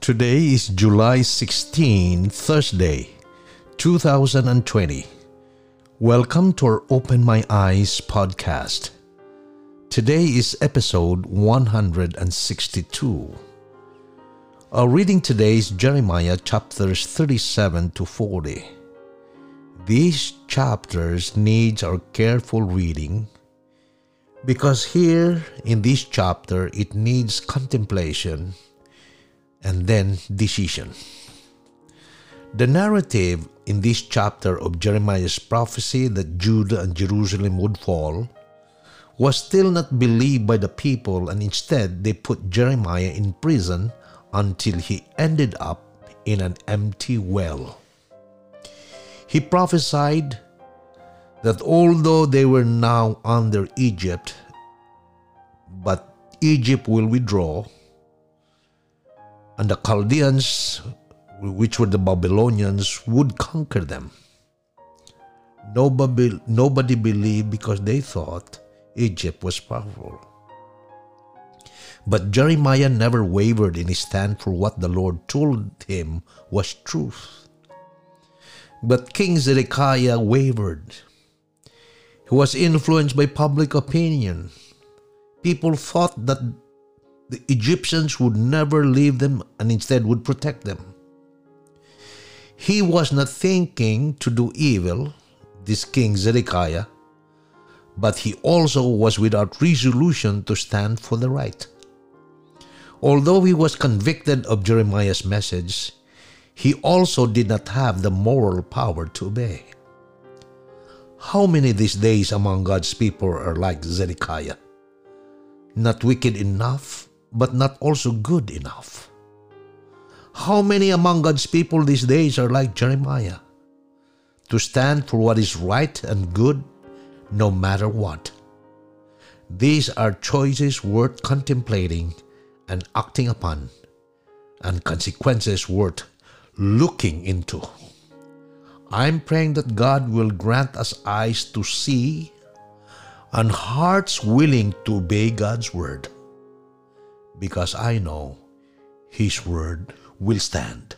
Today is July 16, Thursday, 2020. Welcome to our Open My Eyes podcast. Today is episode 162. Our reading today is Jeremiah chapters 37 to 40. These chapters need our careful reading because here in this chapter it needs contemplation and then decision. The narrative in this chapter of Jeremiah's prophecy that Judah and Jerusalem would fall was still not believed by the people, and instead they put Jeremiah in prison until he ended up in an empty well. He prophesied that although they were now under Egypt, but Egypt will withdraw, and the Chaldeans, which were the Babylonians, would conquer them. Nobody, nobody believed because they thought Egypt was powerful. But Jeremiah never wavered in his stand for what the Lord told him was truth. But King Zedekiah wavered. He was influenced by public opinion. People thought that the Egyptians would never leave them and instead would protect them. He was not thinking to do evil, this king Zedekiah, but he also was without resolution to stand for the right. Although he was convicted of Jeremiah's message, he also did not have the moral power to obey. How many these days among God's people are like Zedekiah? Not wicked enough, but not also good enough. How many among God's people these days are like Jeremiah? To stand for what is right and good no matter what. These are choices worth contemplating and acting upon, and consequences worth looking into. I'm praying that God will grant us eyes to see and hearts willing to obey God's word because I know His word will stand.